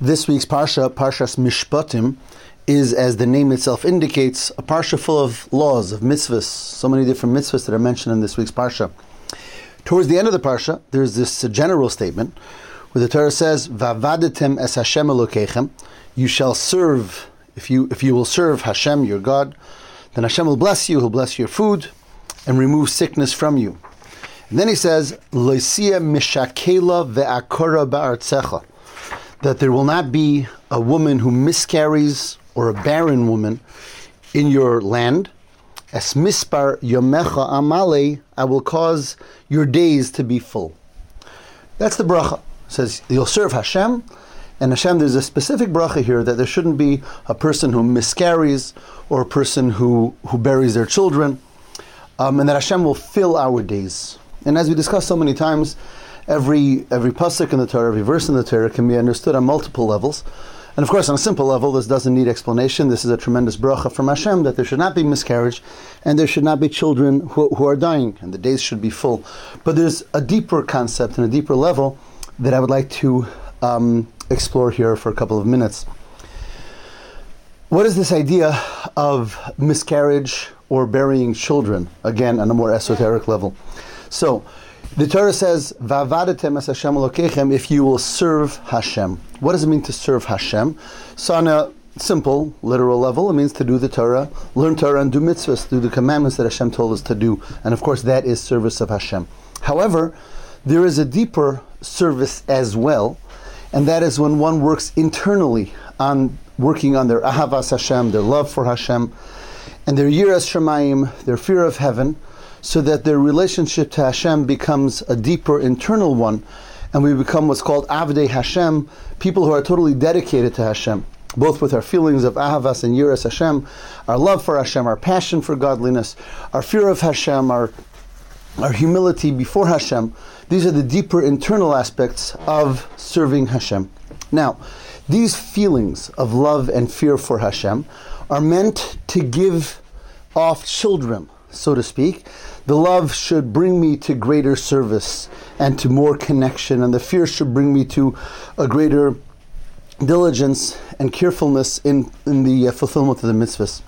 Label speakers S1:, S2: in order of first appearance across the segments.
S1: This week's Parsha, Parshas Mishpatim, is, as the name itself indicates, a Parsha full of laws, of mitzvahs, so many different mitzvahs that are mentioned in this week's Parsha. Towards the end of the Parsha, there's this general statement where the Torah says, Vavadetem es Hashem Elokechem, you shall serve, if you, if you will serve Hashem, your God, then Hashem will bless you, He'll bless your food, and remove sickness from you. And then he says, Loisia mishakela ve'akora ba'artzecha, that there will not be a woman who miscarries or a barren woman in your land. As mispar yomecha amale, I will cause your days to be full. That's the bracha. It says you'll serve Hashem, and Hashem. There's a specific bracha here that there shouldn't be a person who miscarries or a person who who buries their children, um, and that Hashem will fill our days. And as we discussed so many times, every every pasuk in the Torah, every verse in the Torah can be understood on multiple levels. And of course, on a simple level, this doesn't need explanation. This is a tremendous bracha from Hashem that there should not be miscarriage and there should not be children who, who are dying, and the days should be full. But there's a deeper concept and a deeper level that I would like to um, explore here for a couple of minutes. What is this idea of miscarriage or burying children? Again, on a more esoteric level. So, the Torah says, "Vavadetem es Hashem Elokechem." If you will serve Hashem, what does it mean to serve Hashem? So, on a simple, literal level, it means to do the Torah, learn Torah, and do mitzvahs, do the commandments that Hashem told us to do, and of course, that is service of Hashem. However, there is a deeper service as well, and that is when one works internally on working on their ahavas Hashem, their love for Hashem, and their yiras Shemayim, their fear of heaven so that their relationship to Hashem becomes a deeper internal one, and we become what's called Avdei Hashem, people who are totally dedicated to Hashem, both with our feelings of Ahavas and Yiras Hashem, our love for Hashem, our passion for godliness, our fear of Hashem, our our humility before Hashem. These are the deeper internal aspects of serving Hashem. Now, these feelings of love and fear for Hashem are meant to give off children so to speak. The love should bring me to greater service and to more connection, and the fear should bring me to a greater diligence and carefulness in, in the uh, fulfillment of the mitzvahs.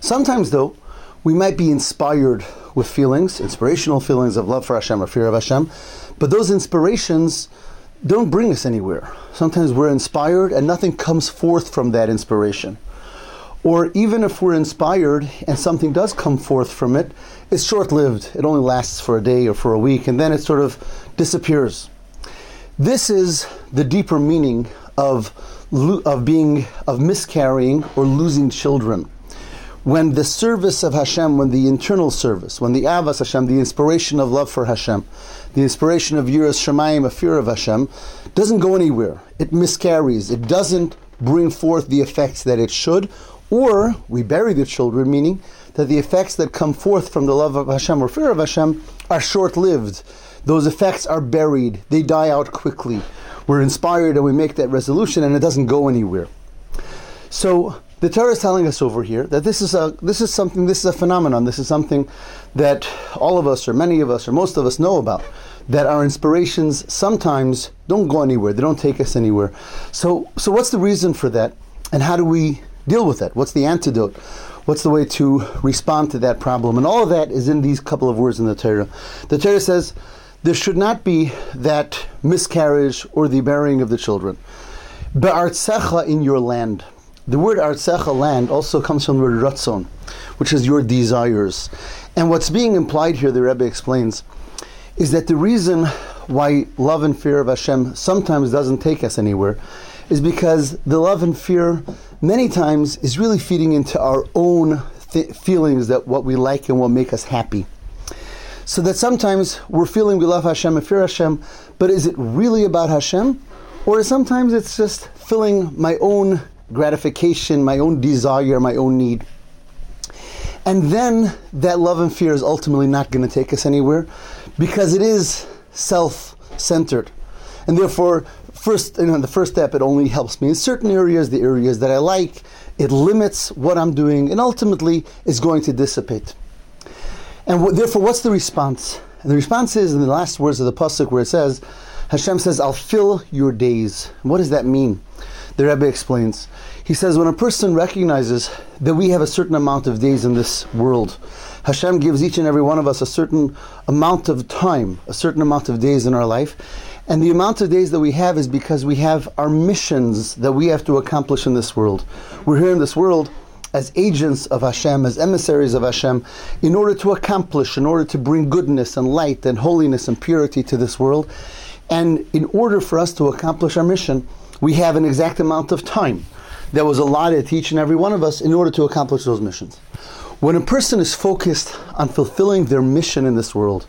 S1: Sometimes, though, we might be inspired with feelings, inspirational feelings of love for Hashem or fear of Hashem, but those inspirations don't bring us anywhere. Sometimes we're inspired and nothing comes forth from that inspiration. Or even if we're inspired and something does come forth from it, it's short lived. It only lasts for a day or for a week, and then it sort of disappears. This is the deeper meaning of, of being, of miscarrying or losing children. When the service of Hashem, when the internal service, when the Ahavas Hashem, the inspiration of love for Hashem, the inspiration of Yiras Shemayim, a fear of Hashem, doesn't go anywhere. It miscarries. It doesn't bring forth the effects that it should, or we bury the children, meaning that the effects that come forth from the love of Hashem or fear of Hashem are short lived. Those effects are buried, they die out quickly. We're inspired and we make that resolution and it doesn't go anywhere. So the Torah is telling us over here that this is a this is something this is a phenomenon, this is something that all of us or many of us or most of us know about. That our inspirations sometimes don't go anywhere, they don't take us anywhere. So so what's the reason for that? And how do we deal with that? What's the antidote? What's the way to respond to that problem? And all of that is in these couple of words in the Torah. The Torah says there should not be that miscarriage or the burying of the children. Be'artzecha in your land. The word artzecha, land, also comes from the word ratzon, which is your desires. And what's being implied here, the Rebbe explains, is that the reason why love and fear of Hashem sometimes doesn't take us anywhere is because the love and fear many times is really feeding into our own th- feelings that what we like and what make us happy. So that sometimes we're feeling we love Hashem and fear Hashem, but is it really about Hashem? Or sometimes it's just filling my own gratification, my own desire, my own need. And then that love and fear is ultimately not going to take us anywhere because it is self centered. And therefore, first, you know, the first step, it only helps me in certain areas, the areas that I like. It limits what I'm doing, and ultimately is going to dissipate. And w- therefore, what's the response? And the response is in the last words of the pasuk where it says, Hashem says, "I'll fill your days." what does that mean? the Rebbe explains. He says, when a person recognizes that we have a certain amount of days in this world, Hashem gives each and every one of us a certain amount of time, a certain amount of days in our life. And the amount of days that we have is because we have our missions that we have to accomplish in this world. We're here in this world as agents of Hashem, as emissaries of Hashem, in order to accomplish, in order to bring goodness and light and holiness and purity to this world. And in order for us to accomplish our mission, we have an exact amount of time that was allotted to each and every one of us in order to accomplish those missions. When a person is focused on fulfilling their mission in this world,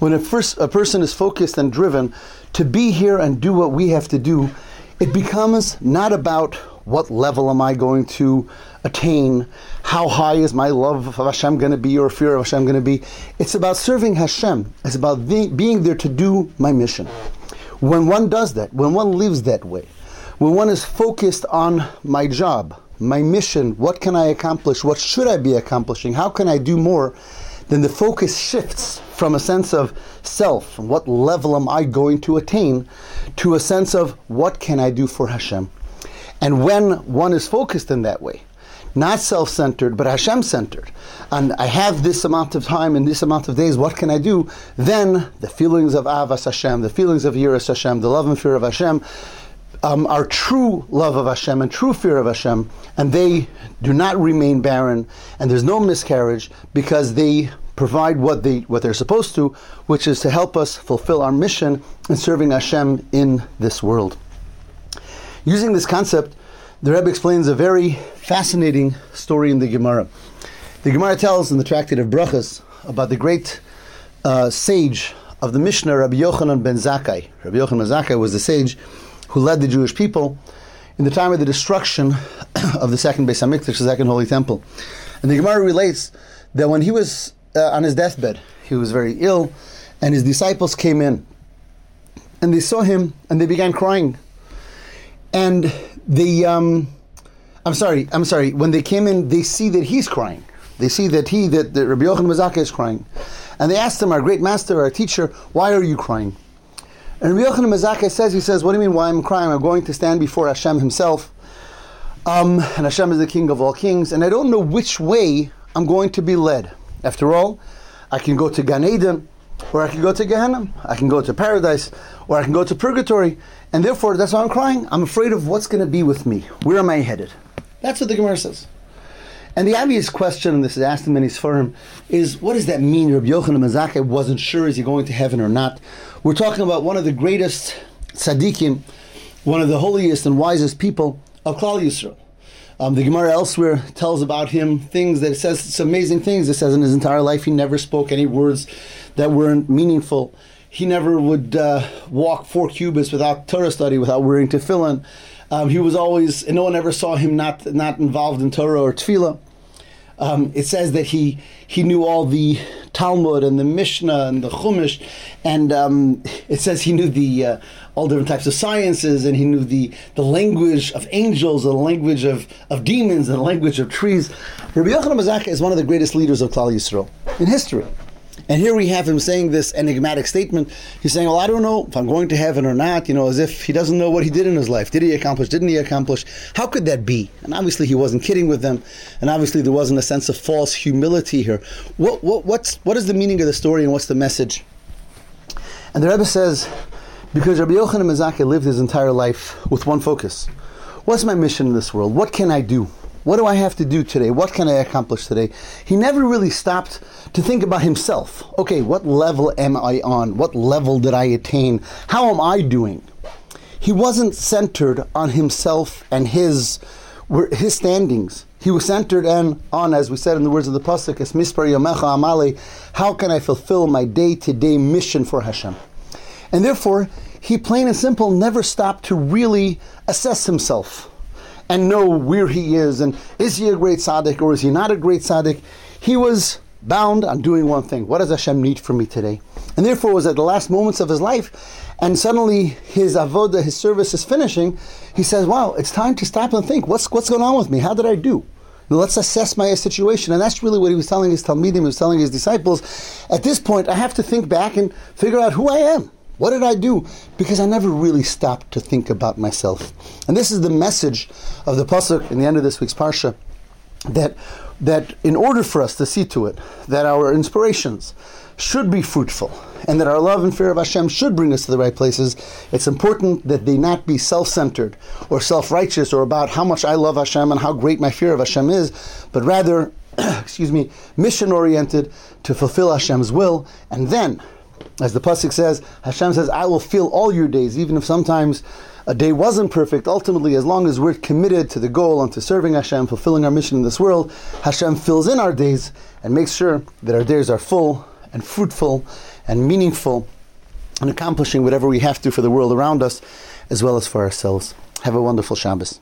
S1: when a, first, a person is focused and driven to be here and do what we have to do, it becomes not about what level am I going to attain, how high is my love of Hashem going to be or fear of Hashem going to be. It's about serving Hashem. It's about the, being there to do my mission. When one does that, when one lives that way, when one is focused on my job, my mission, what can I accomplish, what should I be accomplishing, how can I do more, then the focus shifts from a sense of self, from what level am I going to attain, to a sense of what can I do for Hashem. And when one is focused in that way, not self centered, but Hashem centered, and I have this amount of time and this amount of days, what can I do? Then the feelings of Ahavas Hashem, the feelings of Yiras Hashem, the love and fear of Hashem, um, are true love of Hashem and true fear of Hashem, and they do not remain barren, and there's no miscarriage because they provide what they what they're supposed to, which is to help us fulfill our mission in serving Hashem in this world. Using this concept, the Rebbe explains a very fascinating story in the Gemara. The Gemara tells in the Tractate of Brachas about the great uh, sage of the Mishnah, Rabbi Yochanan ben Zakkai. Rabbi Yochanan ben Zakkai was the sage who led the Jewish people in the time of the destruction of the second Beis Hamikdash, the second Holy Temple. And the Gemara relates that when he was uh, on his deathbed, he was very ill, and his disciples came in, and they saw him, and they began crying. And the, um, I'm sorry, I'm sorry. When they came in, they see that he's crying. They see that he, that, that Rabbi Yochanan ben Zakkai is crying, and they asked him, our great master, our teacher, why are you crying? And Rabbi Yochanan says, he says, what do you mean why I'm crying? I'm going to stand before Hashem himself. Um, and Hashem is the king of all kings, and I don't know which way I'm going to be led. After all, I can go to Gan Eden, or I can go to Gehenna. I can go to paradise, or I can go to purgatory. And therefore, that's why I'm crying. I'm afraid of what's going to be with me. Where am I headed? That's what the Gemara says. And the obvious question, and this is asked in many Sfarim, is what does that mean? Rabbi Yochanan ben Zakkai wasn't sure is he going to heaven or not. We're talking about one of the greatest tzaddikim, one of the holiest and wisest people of Klal Yisrael. Um, the Gemara elsewhere tells about him things that it says some amazing things. It says in his entire life he never spoke any words that weren't meaningful. He never would uh, walk four cubits without Torah study, without wearing tefillin. Um, he was always, and no one ever saw him not not involved in Torah or tefillah. Um, it says that he he knew all the Talmud and the Mishnah and the Chumash, and um, it says he knew the uh, all different types of sciences, and he knew the, the language of angels, the language of, of demons, and the language of trees. Rabbi Yochanan ben Zakkai is one of the greatest leaders of Klal Yisrael in history. And here we have him saying this enigmatic statement. He's saying, Well, I don't know if I'm going to heaven or not, you know, as if he doesn't know what he did in his life. Did he accomplish? Didn't he accomplish? How could that be? And obviously, he wasn't kidding with them. And obviously, there wasn't a sense of false humility here. What, what, what's, what is the meaning of the story and what's the message? And the Rebbe says, Because Rabbi Yochanan ben Zakkai lived his entire life with one focus. What's my mission in this world? What can I do? What do I have to do today? What can I accomplish today? He never really stopped to think about himself. Okay, what level am I on? What level did I attain? How am I doing? He wasn't centered on himself and his his standings. He was centered on, on, as we said in the words of the pasuk, "Es mispar yomecha amale." How can I fulfill my day-to-day mission for Hashem? And therefore, he plain and simple never stopped to really assess himself and know where he is and is he a great tzaddik or is he not a great tzaddik. He was bound on doing one thing. What does Hashem need from me today? And therefore, it was at the last moments of his life, and suddenly his avoda, his service is finishing. He says, "Wow, it's time to stop and think. What's what's going on with me? How did I do?" Let's assess my situation. And that's really what he was telling his Talmidim, he was telling his disciples. At this point, I have to think back and figure out who I am. What did I do? Because I never really stopped to think about myself. And this is the message of the pasuk in the end of this week's parsha that that in order for us to see to it that our inspirations should be fruitful and that our love and fear of Hashem should bring us to the right places, it's important that they not be self-centered or self-righteous or about how much I love Hashem and how great my fear of Hashem is, but rather, excuse me, mission-oriented to fulfill Hashem's will, and then as the pasuk says, Hashem says, "I will fill all your days, even if sometimes a day wasn't perfect. Ultimately, as long as we're committed to the goal and to serving Hashem, fulfilling our mission in this world, Hashem fills in our days and makes sure that our days are full and fruitful and meaningful, and accomplishing whatever we have to for the world around us, as well as for ourselves. Have a wonderful Shabbos."